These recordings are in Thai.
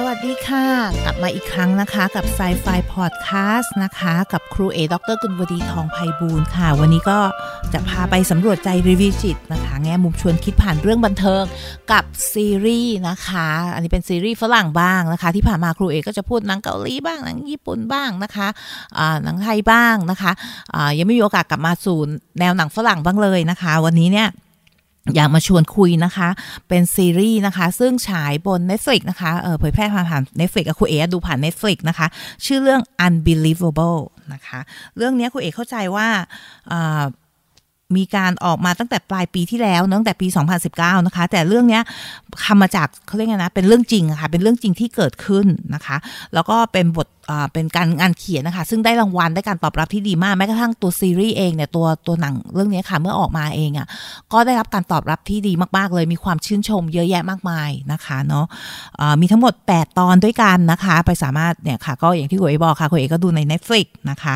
สวัสดีค่ะ กลับมาอีกครั้งนะคะกับ s ซไฟพอดแคสต์นะคะ กับครูเอดรกุลวดีทองไพบูลค่ะ วันนี้ก็จะพาไปสำรวจใจรีวิวจิตนะคะ แง่มุมชวนคิดผ่านเรื่องบันเทิงกับซีรีส์นะคะ อันนี้เป็นซีรีส์ฝรั่งบ้างนะคะ ที่ผ่านมาครูเอก็จะพูดหนังเกาหลีบ้างหนังญี่ปุ่นบ้างนะคะหนังไทยบ้างนะคะยังไม่มีโอกาสกลับมาสู่แนวหนังฝรั่งบ้างเลยนะคะ วันนี้เนี่ย อยากมาชวนคุยนะคะ เป็นซีรีส์นะคะ ซึ่งฉายบน Netflix นะคะเเผยแพร่ผ่านผ่าน Netflix กับคุณเอ๋ดูผ่าน Netflix นะคะ ชื่อเรื่อง Unbelievable นะคะ เรื่องนี้คุณเอ๋เข้าใจว่า มีการออกมาตั้งแต่ปลายปีที่แล้วตั้งแต่ปี 2019 นะคะ แต่เรื่องนี้ทำมาจากเขาเรียกไงนะ เป็นเรื่องจริงะค่ะ เป็นเรื่องจริงที่เกิดขึ้นนะคะ แล้วก็เป็นบทเป็นการงานเขียนนะคะ ซึ่งได้รางวัลได้การตอบรับที่ดีมาก แม้กระทั่งตัวซีรีส์เองเนี่ย ตัวตัวหนังเรื่องนี้ค่ะ เมื่อออกมาเองอะ่ะ ก็ได้รับการตอบรับที่ดีมากๆ เลย มีความชื่นชมเยอะแยะมากมายนะคะเนาะอ่ามีทั้งหมด 8 ตอนด้วยกันนะคะ ไปสามารถเนี่ยค่ะ ก็อย่างที่คุณเอ๋บอกค่ะคุณเอ๋ก็ดูใน Netflix นะคะ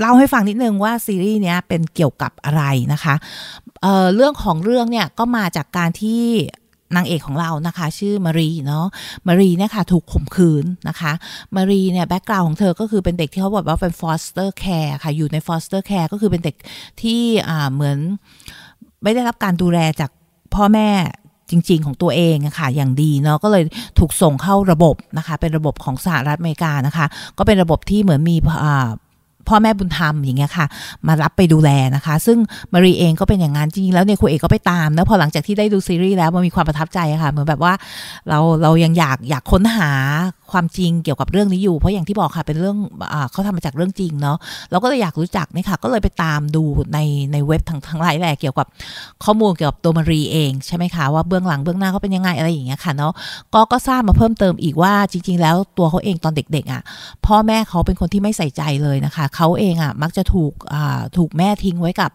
เล่าให้ฟังนิดนึงว่าซีรีส์เนี้ยเป็นเกี่ยวกับอะไรนะคะเเรื่องของเรื่องเนี่ยก็มาจากการที่นางเอกของเรานะคะ ชื่อมารีเนาะมารีเนี่ยค่ะถูกข่มขืนนะคะมารีเนี่ยแบ็กกราวของเธอก็คือเป็นเด็กที่เขาบอกว่าเป็น foster care ค่ะอยู่ใน foster care ก็คือเป็นเด็กที่เหมือนไม่ได้รับการดูแลจากพ่อแม่จริง ๆ ของตัวเองอะค่ะอย่างดีเนาะก็เลยถูกส่งเข้าระบบนะคะ เป็นระบบของสหรัฐอเมริกานะคะ ก็เป็นระบบที่เหมือนมีอ่า พ่อแม่บุญธรรมอย่างเงี้ยค่ะ มารับไปดูแลนะคะ ซึ่งมารีเองก็เป็นอย่างนั้นจริงๆแล้วเนี่ยครูเอกก็ไปตามแล้วพอหลังจากที่ได้ดูซีรีส์แล้วมันมีความประทับใจอะค่ะเหมือนแบบว่าเราเรายังอยากอยากค้นหา ความจริงเกี่ยวกับเรื่องนี้อยู่ เพราะอย่างที่บอกค่ะเป็นเรื่องอ่าเขาทำมาจากเรื่องจริงเนาะเราก็เลยอยากรู้จักนี่ค่ะ ก็เลยไปตามดูในในเว็บทั้งทั้งหลายแหละเกี่ยวกับข้อมูลเกี่ยวกับตัวมารีเองใช่ไหมคะว่าเบื้องหลังเบื้องหน้าเขาเป็นยังไงอะไรอย่างเงี้ยค่ะเนาะก็ก็ทราบมาเพิ่มเติมอีกว่าจริง ๆ แล้วตัวเขาเองตอนเด็กๆอะพ่อแม่เขาเป็นคนที่ไม่ใส่ใจเลยนะคะเขาเองอะมักจะถูกอ่าถูกแม่ทิ้งไว้กับ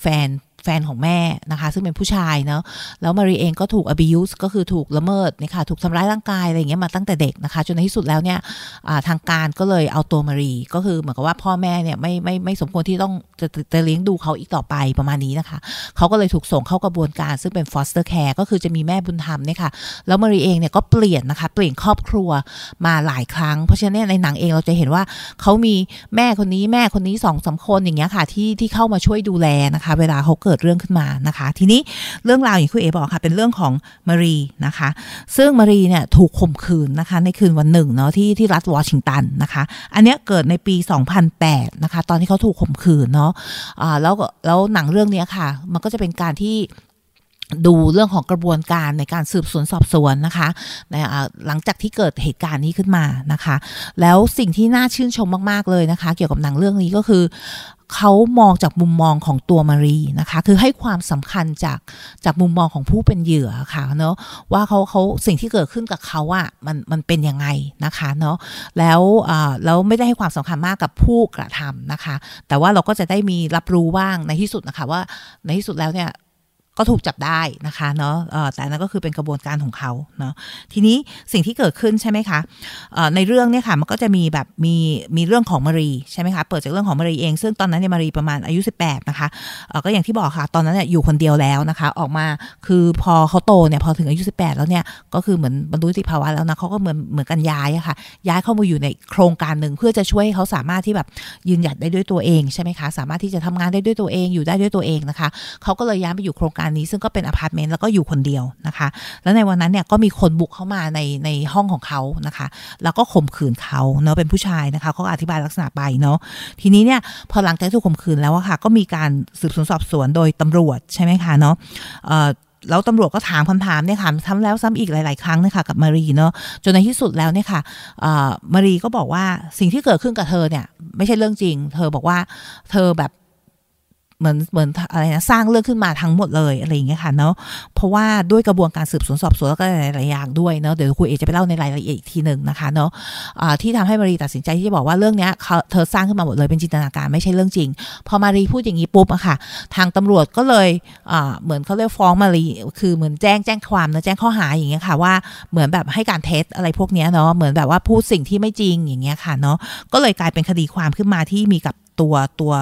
แฟน แฟนของแม่นะคะ ซึ่งเป็นผู้ชายเนาะแล้วมารีเองก็ถูก abuse ก็คือถูกละเมิดนะคะถูกทำร้ายร่างกายอะไรอย่างเงี้ยมาตั้งแต่เด็กนะคะ จนในที่สุดแล้วเนี่ยทางการก็เลยเอาตัวมารีก็คือเหมือนกับว่าพ่อแม่เนี่ยไม่ไม่ไม่สมควรที่ต้องจะจะเลี้ยงดูเขาอีกต่อไปประมาณนี้นะคะเขาก็เลยถูกส่งเข้ากระบวนการซึ่งเป็น foster care ก็คือจะมีแม่บุญธรรมเนี่ยค่ะแล้วมารีเองเนี่ยก็เปลี่ยนนะคะ เปลี่ยนครอบครัวมาหลายครั้ง เพราะฉะนั้นในหนังเองเราจะเห็นว่าเขามีแม่คนนี้แม่คนนี้สองสามคนอย่างเงี้ยค่ะที่ที่เข้ามาช่วยดูแลนะคะ เวลาเขาเกิดเรื่องขึ้นมานะคะ ทีนี้เรื่องราวอย่างคุณเอบอกค่ะ เป็นเรื่องของมารีนะคะ ซึ่งมารีเนี่ยถูกข่มขืนนะคะ ในคืนวันหนึ่งเนาะที่ที่รัฐวอชิงตันนะคะ อันเนี้ยเกิดในปี 2008 นะคะ ตอนที่เขาถูกข่มขืนเนาะอ่าแล้วแล้วหนังเรื่องนี้ค่ะ มันก็จะเป็นการที่ ดูเรื่องของกระบวนการในการสืบสวนสอบสวนนะคะในหลังจากที่เกิดเหตุการณ์นี้ขึ้นมานะคะ แล้วสิ่งที่น่าชื่นชมมากๆเลยนะคะ เกี่ยวกับหนังเรื่องนี้ก็คือเขามองจากมุมมองของตัวมารีนะคะ คือให้ความสำคัญจากจากมุมมองของผู้เป็นเหยื่อค่ะเนาะว่าเขาเขาสิ่งที่เกิดขึ้นกับเขาอะมันมันเป็นยังไงนะคะเนาะแล้วอ่าแล้วไม่ได้ให้ความสำคัญมากกับผู้กระทำนะคะ แต่ว่าเราก็จะได้มีรับรู้บ้างในที่สุดนะคะว่าในที่สุดแล้วเนี่ย ก็ถูกจับได้นะคะเนาะแต่นั่นก็คือเป็นกระบวนการของเขาเนาะทีนี้สิ่งที่เกิดขึ้นใช่ไหมคะในเรื่องเนี่ยค่ะมันก็จะมีแบบมีมีเรื่องของมารีใช่ไหมคะเปิดจากเรื่องของมารีเอง ซึ่งตอนนั้นเนี่ยมารีประมาณอายุ 18นะคะก็อย่างที่บอกค่ะ ตอนนั้นเนี่ยอยู่คนเดียวแล้วนะคะ ออกมาคือพอเขาโตเนี่ยพอถึงอายุ 18 แล้วเนี่ยก็คือเหมือนบรรลุนิติภาวะแล้วนะเขาก็เหมือนเหมือนกันย้ายอะค่ะ ย้ายเข้ามาอยู่ในโครงการหนึ่งเพื่อจะช่วยให้เขาสามารถที่แบบยืนหยัดได้ด้วยตัวเองใช่ไหมคะสามารถที่จะทำงานได้ด้วยตัวเองอยู่ได้ด้วยตัวเองนะคะเขาก็เลยย้ายไปอยู่โครงการนี้ซึ่งก็เป็นอพาร์ตเมนต์แล้วก็อยู่คนเดียวนะคะ แล้วในวันนั้นเนี่ยก็มีคนบุกเข้ามาในในห้องของเขานะคะ แล้วก็ข่มขืนเขาเนาะเป็นผู้ชายนะคะเขาอธิบายลักษณะไปเนาะทีนี้เนี่ยพอหลังจากถูกข่มขืนแล้วอะค่ะ ก็มีการสืบสวนสอบสวนโดยตำรวจใช่ไหมคะเนาะแล้วตำรวจก็ถามคำถามเนี่ยค่ะทำแล้วซ้ำอีกหลาย ๆ ครั้งนะคะกับมารีเนาะจนในที่สุดแล้วเนี่ยค่ะมารีก็บอกว่าสิ่งที่เกิดขึ้นกับเธอเนี่ย ไม่ใช่เรื่องจริง เธอบอกว่าเธอแบบ เหมือนเหมือนอะไรนะสร้างเรื่องขึ้นมาทั้งหมดเลยอะไรอย่างเงี้ยค่ะเนาะเพราะว่าด้วยกระบวนการสืบสวนสอบสวนแล้วก็หลายๆอย่างด้วยเนาะเดี๋ยวคุยเอจะไปเล่าในรายละเอียดอีกทีหนึ่งนะคะเนาะะที่ทำให้มารีตัดสินใจที่จะบอกว่าเรื่องนี้เธอสร้างขึ้นมาหมดเลยเป็นจินตนาการไม่ใช่เรื่องจริง พอมารีพูดอย่างนี้ปุ๊บอะค่ะ ทางตำรวจก็เลยเหมือนเขาเรียกฟ้องมารีคือเหมือนแจ้งแจ้งความนะแจ้งข้อหาอย่างเงี้ยค่ะว่าเหมือนแบบให้การเท็จอะไรพวกเนี้ยเนาะเหมือนแบบว่าพูดสิ่งที่ไม่จริงอย่างเงี้ยค่ะเนาะก็เลยกลายเป็นคดีความขึ้นมาที่มีกับตัวตัว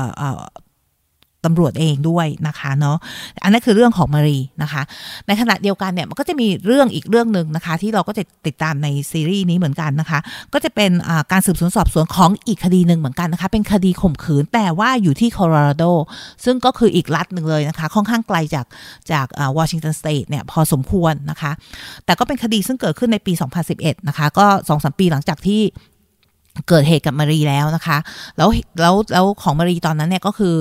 ตำรวจเองด้วยนะคะเนาะอันนั้นคือเรื่องของมารีนะคะ ในขณะเดียวกันเนี่ยมันก็จะมีเรื่องอีกเรื่องหนึ่งนะคะ ที่เราก็จะติดตามในซีรีส์นี้เหมือนกันนะคะ ก็จะเป็นการสืบสวนสอบสวนของอีกคดีหนึ่งเหมือนกันนะคะ เป็นคดีข่มขืนแต่ว่าอยู่ที่โคโลราโดซึ่งก็คืออีกรัฐหนึ่งเลยนะคะ ค่อนข้างไกลจากจาก Washington State เนี่ยพอสมควรนะคะ แต่ก็เป็นคดีซึ่งเกิดขึ้นในปี 2011 นะคะ ก็สองสามปีหลังจากที่ เกิดเหตุกับมารีแล้วนะคะ แล้วแล้วแล้วของมารีตอนนั้นเนี่ยก็คือ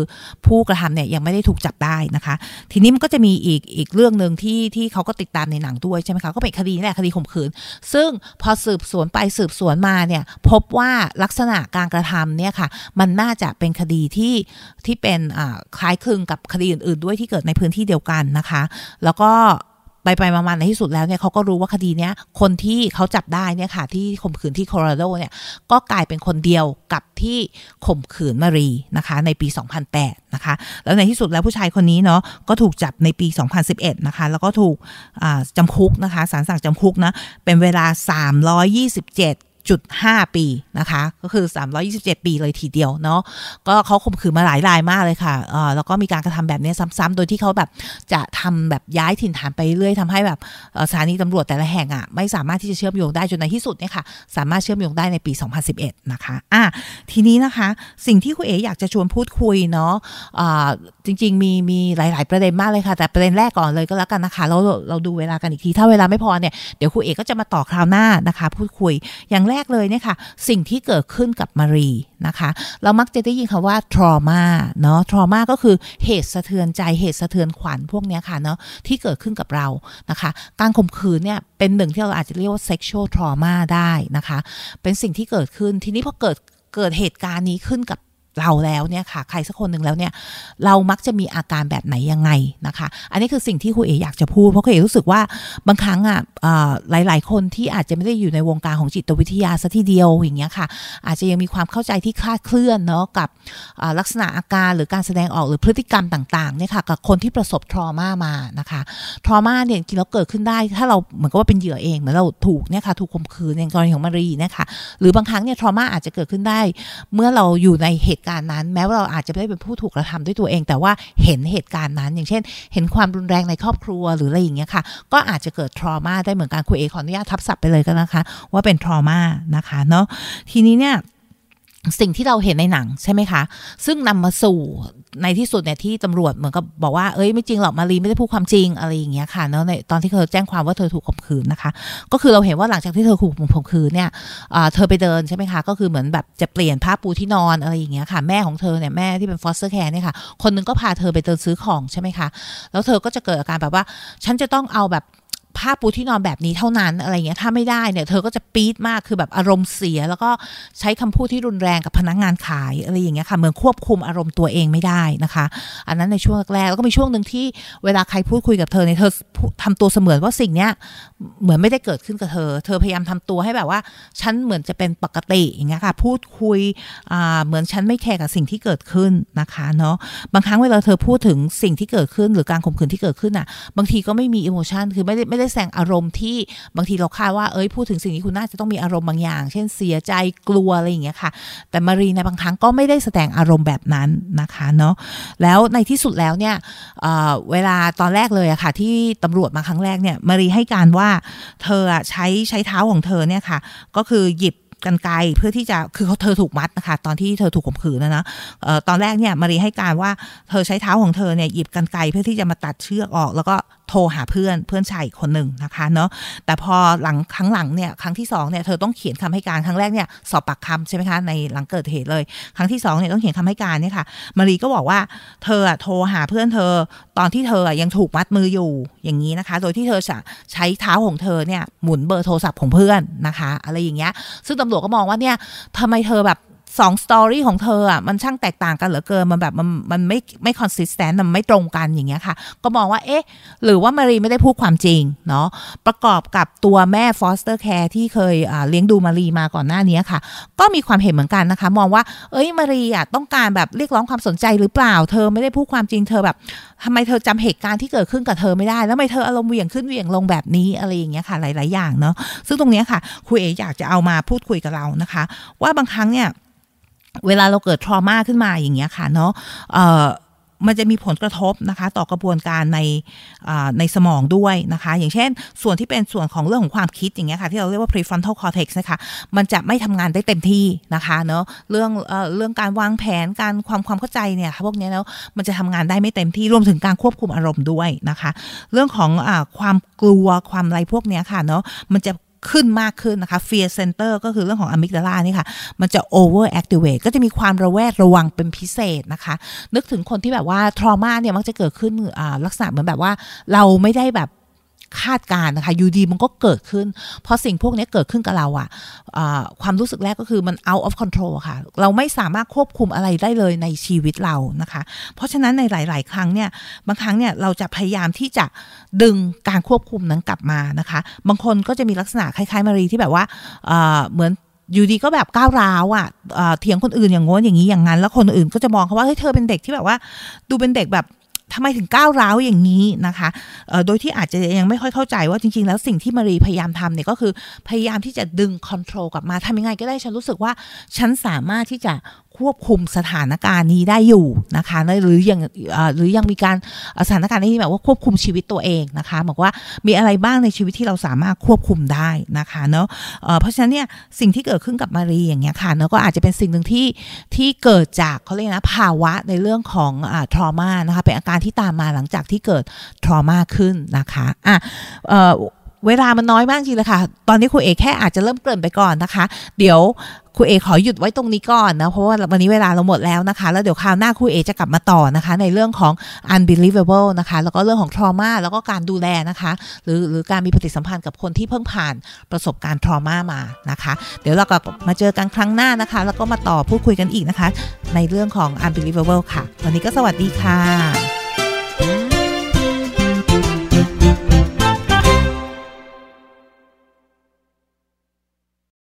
ผู้กระทำเนี่ยยังไม่ได้ถูกจับได้นะคะ ทีนี้มันก็จะมีอีกอีกเรื่องหนึ่งที่ที่เขาก็ติดตามในหนังด้วยใช่ไหมคะก็เป็นคดีนี่แหละคดีข่มขืน ซึ่งพอสืบสวนไปสืบสวนมาเนี่ยพบว่าลักษณะการกระทำเนี่ยค่ะมันน่าจะเป็นคดีที่ที่เป็นคล้ายคลึงกับคดีอื่น ๆ ด้วยที่เกิดในพื้นที่เดียวกันนะคะ แล้วก็ ไปไปมาๆในที่สุดแล้วเนี่ยเขาก็รู้ว่าคดีเนี้ยคนที่เขาจับได้เนี่ยค่ะ ที่ข่มขืนที่โคโลราโดเนี่ยก็กลายเป็นคนเดียวกับที่ข่มขืนมารีนะคะ ในปี 2008 นะคะ แล้วในที่สุดแล้วผู้ชายคนนี้เนาะก็ถูกจับในปี 2011 นะคะ แล้วก็ถูกจำคุกนะคะสารสั่งจำคุกนะเป็นเวลา 327 5 ปีนะคะ ก็คือ 327 ปีเลยทีเดียวเนาะก็เขาข่มขืนมาหลายรายมากเลยค่ะเออแล้วก็มีการกระทำแบบนี้ซ้ำๆโดยที่เขาแบบจะทำแบบย้ายถิ่นฐานไปเรื่อยทำให้แบบสถานีตำรวจแต่ละแห่งอะ่ะไม่สามารถที่จะเชื่อมโยงได้จนในที่สุดเนี่ยค่ะสามารถเชื่อมโยงได้ในปี 2011 นะคะอะทีนี้นะคะสิ่งที่คุณเอ๋อยากจะชวนพูดคุยเนาะะจริง ๆ มีมีหลาย ๆ ประเด็นมากเลยค่ะ แต่ประเด็นแรกก่อนเลยก็แล้วกันนะคะเราเราดูเวลากันอีกทีถ้าเวลาไม่พอเนี่ยเดี๋ยวคุณเอ๋ก็จะมาต่อคราวหน้านะคะ พูดคุยอย่างแรกเลยเนี่ยค่ะ สิ่งที่เกิดขึ้นกับมารีนะคะ เรามักจะได้ยินคำว่า trauma เนาะ trauma ก็คือเหตุสะเทือนใจเหตุสะเทือนขวัญพวกนี้ค่ะเนาะที่เกิดขึ้นกับเรานะคะ การข่มขืนเนี่ยเป็นหนึ่งที่เราอาจจะเรียกว่า sexual trauma ได้นะคะ เป็นสิ่งที่เกิดขึ้นทีนี้พอเกิดเกิดเหตุการณ์นี้ขึ้นกับ เราแล้วเนี่ยค่ะ ใครสักคนหนึ่งแล้วเนี่ยเรามักจะมีอาการแบบไหนยังไงนะคะ อันนี้คือสิ่งที่ครูเออยากจะพูดเพราะครูเอรู้สึกว่าบางครั้งอะหลาย ๆ คนที่อาจจะไม่ได้อยู่ในวงการของจิตวิทยาซะทีเดียวอย่างเงี้ยค่ะ อาจจะยังมีความเข้าใจที่คลาดเคลื่อนเนาะกับลักษณะอาการหรือการแสดงออกหรือพฤติกรรมต่างๆเนี่ยค่ะกับคนที่ประสบทรมามานะคะทรมาเนี่ยจริงแล้วเกิดขึ้นได้ ถ้าเราเหมือนกับว่าเป็นเหยื่อเองเหมือนเราถูกเนี่ยค่ะถูกข่มขืนในกรณีของมารีนี่ยค่ะหรือบางครั้งเนี่ยทรมาอาจจะเกิดขึ้นได้ เมื่อเราอยู่ในเหตุการณ์นั้น แม้ว่าเราอาจจะไม่ได้เป็นผู้ถูกกระทำด้วยตัวเอง แต่ว่าเห็นเหตุการณ์นั้น อย่างเช่น เห็นความรุนแรงในครอบครัวหรืออะไรอย่างเงี้ยค่ะ ก็อาจจะเกิดทรมาได้เหมือนกันคุยเอขออนุญาตทับศัพท์ไปเลยก็นะคะ ว่าเป็นทรมานะคะเนาะทีนี้เนี่ยสิ่งที่เราเห็นในหนังใช่ไหมคะ ซึ่งนำมาสู่ ในที่สุดเนี่ยที่ตำรวจเหมือนกับบอกว่าเอ้ยไม่จริงหรอกมารีไม่ได้พูดความจริงอะไรอย่างเงี้ยค่ะเนาะในตอนที่เธอแจ้งความว่าเธอถูกข่มขืนนะคะ ก็คือเราเห็นว่าหลังจากที่เธอถูกข่มขืนเนี่ยเธอไปเดินใช่ไหมคะก็คือเหมือนแบบจะเปลี่ยนผ้าปูที่นอนอะไรอย่างเงี้ยค่ะแม่ของเธอเนี่ยแม่ที่เป็น foster care เนี่ยค่ะคนนึงก็พาเธอไปเดินซื้อของใช่ไหมคะแล้วเธอก็จะเกิดอาการแบบว่าฉันจะต้องเอาแบบ ผ้าปูที่นอนแบบนี้เท่านั้นอะไรเงี้ยถ้าไม่ได้เนี่ยเธอก็จะปี๊ดมากคือแบบอารมณ์เสีย แล้วก็ใช้คำพูดที่รุนแรงกับพนักงานขายอะไรอย่างเงี้ยค่ะเหมือนควบคุมอารมณ์ตัวเองไม่ได้นะคะ อันนั้นในช่วงแรกแล้วก็มีช่วงหนึ่งที่เวลาใครพูดคุยกับเธอเนี่ยเธอทำตัวเสมือนว่าสิ่งเนี้ยเหมือนไม่ได้เกิดขึ้นกับเธอ เธอพยายามทำตัวให้แบบว่าฉันเหมือนจะเป็นปกติอย่างเงี้ยค่ะพูดคุยเหมือนฉันไม่แคร์กับสิ่งที่เกิดขึ้นนะคะเนาะบางครั้งเวลาเธอพูดถึงสิ่งที่เกิดขึ้น หรือการข่มขืนที่เกิดขึ้นอะบางทีก็ไม่มีอิโมชันคือไม่ได้ไม่ได้แสดงอารมณ์ที่บางทีเราคาดว่าเอ้ยพูดถึงสิ่งนี้คุณน่าจะต้องมีอารมณ์บางอย่าง เช่นเสียใจกลัวอะไรอย่างเงี้ยค่ะ แต่มารีในบางครั้งก็ไม่ได้แสดงอารมณ์แบบนั้นนะคะเนาะแล้วในที่สุดแล้วเนี่ยเเวลาตอนแรกเลยอะค่ะ ที่ตำรวจมาครั้งแรกเนี่ยมารีให้การว่าเธอใช้ใช้เท้าของเธอเนี่ยค่ะ ก็คือหยิบกันไกเพื่อที่จะคือเขาเธอถูกมัดนะคะ ตอนที่เธอถูกข่มขืนนะนะตอนแรกเนี่ยมารีให้การว่าเธอใช้เท้าของเธอเนี่ยหยิบกันไกเพื่อที่จะมาตัดเชือกออก แล้วก็ โทรหาเพื่อนเพื่อนชายอีกคนหนึ่งนะคะเนาะแต่พอหลังครั้งหลังเนี่ยครั้งที่2เนี่ยเธอต้องเขียนคำให้การครั้งแรกเนี่ยสอบปากคำใช่ไหมคะในหลังเกิดเหตุเลย ครั้งที่2เนี่ยต้องเขียนคำให้การเนี่ยค่ะมารีก็บอกว่าเธอโทรหาเพื่อนเธอ ตอนที่เธอยังถูกมัดมืออยู่อย่างนี้นะคะ โดยที่เธอใช้เท้าของเธอเนี่ยหมุนเบอร์โทรศัพท์ของเพื่อนนะคะ อะไรอย่างเงี้ยซึ่งตำรวจก็มองว่าเนี่ยทำไมเธอแบบ สอง story ของเธออะมันช่างแตกต่างกันเหลือเกินมันแบบมันมันไม่ไม่ consistent มันไม่ตรงกันอย่างเงี้ยค่ะ ก็มองว่าเอ๊ะ หรือว่ามารีไม่ได้พูดความจริงเนาะประกอบกับตัวแม่ foster care ที่เคยเลี้ยงดูมารีมาก่อนหน้านี้ค่ะ ก็มีความเห็นเหมือนกันนะคะ มองว่า เอ้ยมารีอะต้องการแบบเรียกร้องความสนใจหรือเปล่า เธอไม่ได้พูดความจริงเธอแบบทำไมเธอจำเหตุการณ์ที่เกิดขึ้นกับเธอไม่ได้แล้วทำไมเธออารมณ์เหวี่ยงขึ้นเหวี่ยงลงแบบนี้อะไรอย่างเงี้ยค่ะ หลาย ๆ อย่างเนาะซึ่งตรงเนี้ยค่ะคุยเออยากจะเอามาพูดคุยกับเรานะคะ ว่าบางครั้งเนี่ย เวลาเราเกิดทรมาขึ้นมาอย่างเงี้ยค่ะเนาะมันจะมีผลกระทบนะคะ ต่อกระบวนการในในสมองด้วยนะคะ อย่างเช่น ส่วนที่เป็นส่วนของเรื่องของความคิดอย่างเงี้ยค่ะ ที่เราเรียกว่า prefrontal cortex นะคะ มันจะไม่ทำงานได้เต็มที่นะคะเนาะเรื่องเอ่อเรื่องการวางแผนการความความเข้าใจเนี่ยพวกนี้แล้วมันจะทำงานได้ไม่เต็มที่รวมถึงการควบคุมอารมณ์ด้วยนะคะ เรื่องของอความกลัวความอะไรพวกเนี้ยค่ะเนาะมันจะ ขึ้นมากขึ้นนะคะ fear center ก็คือเรื่องของอะมิกดาลานี่ค่ะ มันจะ over activate ก็จะมีความระแวดระวังเป็นพิเศษนะคะ นึกถึงคนที่แบบว่า trauma เนี่ยมักจะเกิดขึ้นลักษณะเหมือนแบบว่าเราไม่ได้แบบ คาดการนะคะยูดีมันก็เกิดขึ้นพอสิ่งพวกนี้เกิดขึ้นกับเราอะะความรู้สึกแรกก็คือมัน out of control ค่ะ เราไม่สามารถควบคุมอะไรได้เลยในชีวิตเรานะคะ เพราะฉะนั้นในหลาย ๆ ครั้งเนี่ยบางครั้งเนี่ยเราจะพยายามที่จะดึงการควบคุมนั้นกลับมานะคะ บางคนก็จะมีลักษณะคล้าย ๆ มารีที่แบบว่าเหมือนอยู่ดีก็แบบก้าวร้าวอะเถียงคนอื่นอย่างง้นอย่างนี้อย่างนั้น แล้วคนอื่นก็จะมองเขาว่าเฮ้ยเธอเป็นเด็กที่แบบว่า ดูเป็นเด็กแบบ ทำไมถึงก้าวร้าวอย่างนี้นะคะโดยที่อาจจะยังไม่ค่อยเข้าใจว่าจริง ๆ แล้วสิ่งที่มารีพยายามทำเนี่ยก็คือพยายามที่จะดึงคอนโทรลกลับมาทำยังไงก็ได้ฉันรู้สึกว่าฉันสามารถที่จะ ควบคุมสถานการณ์นี้ได้อยู่นะคะหรือยังหรือยังมีการสถานการณ์ที่แบบว่าควบคุมชีวิตตัวเองนะคะบอกว่ามีอะไรบ้างในชีวิตที่เราสามารถควบคุมได้นะคะเนาะเพราะฉะนั้นเนี่ยสิ่งที่เกิดขึ้นกับมารีอย่างเงี้ยค่ะเนาะก็อาจจะเป็นสิ่งหนึ่งที่ที่เกิดจากเขาเรียกนะภาวะในเรื่องของอ่าทรมานะคะเป็นอาการที่ตามมาหลังจากที่เกิดทรมาขึ้นนะคะอะ เวลามันน้อยมากจริงเลยค่ะ ตอนนี้ครูเอกแค่อาจจะเริ่มเกริ่นไปก่อนนะคะ เดี๋ยวครูเอกขอหยุดไว้ตรงนี้ก่อนนะ เพราะว่าวันนี้เวลาเราหมดแล้วนะคะ แล้วเดี๋ยวคราวหน้าครูเอกจะกลับมาต่อนะคะ ในเรื่องของ unbelievable นะคะ แล้วก็เรื่องของ trauma แล้วก็การดูแลนะคะ หรือหรือการมีปฏิสัมพันธ์กับคนที่เพิ่งผ่านประสบการณ์ trauma มานะคะ เดี๋ยวเราก็มาเจอกันครั้งหน้านะคะ แล้วก็มาต่อพูดคุยกันอีกนะคะ ในเรื่องของ unbelievable ค่ะ วันนี้ก็สวัสดีค่ะ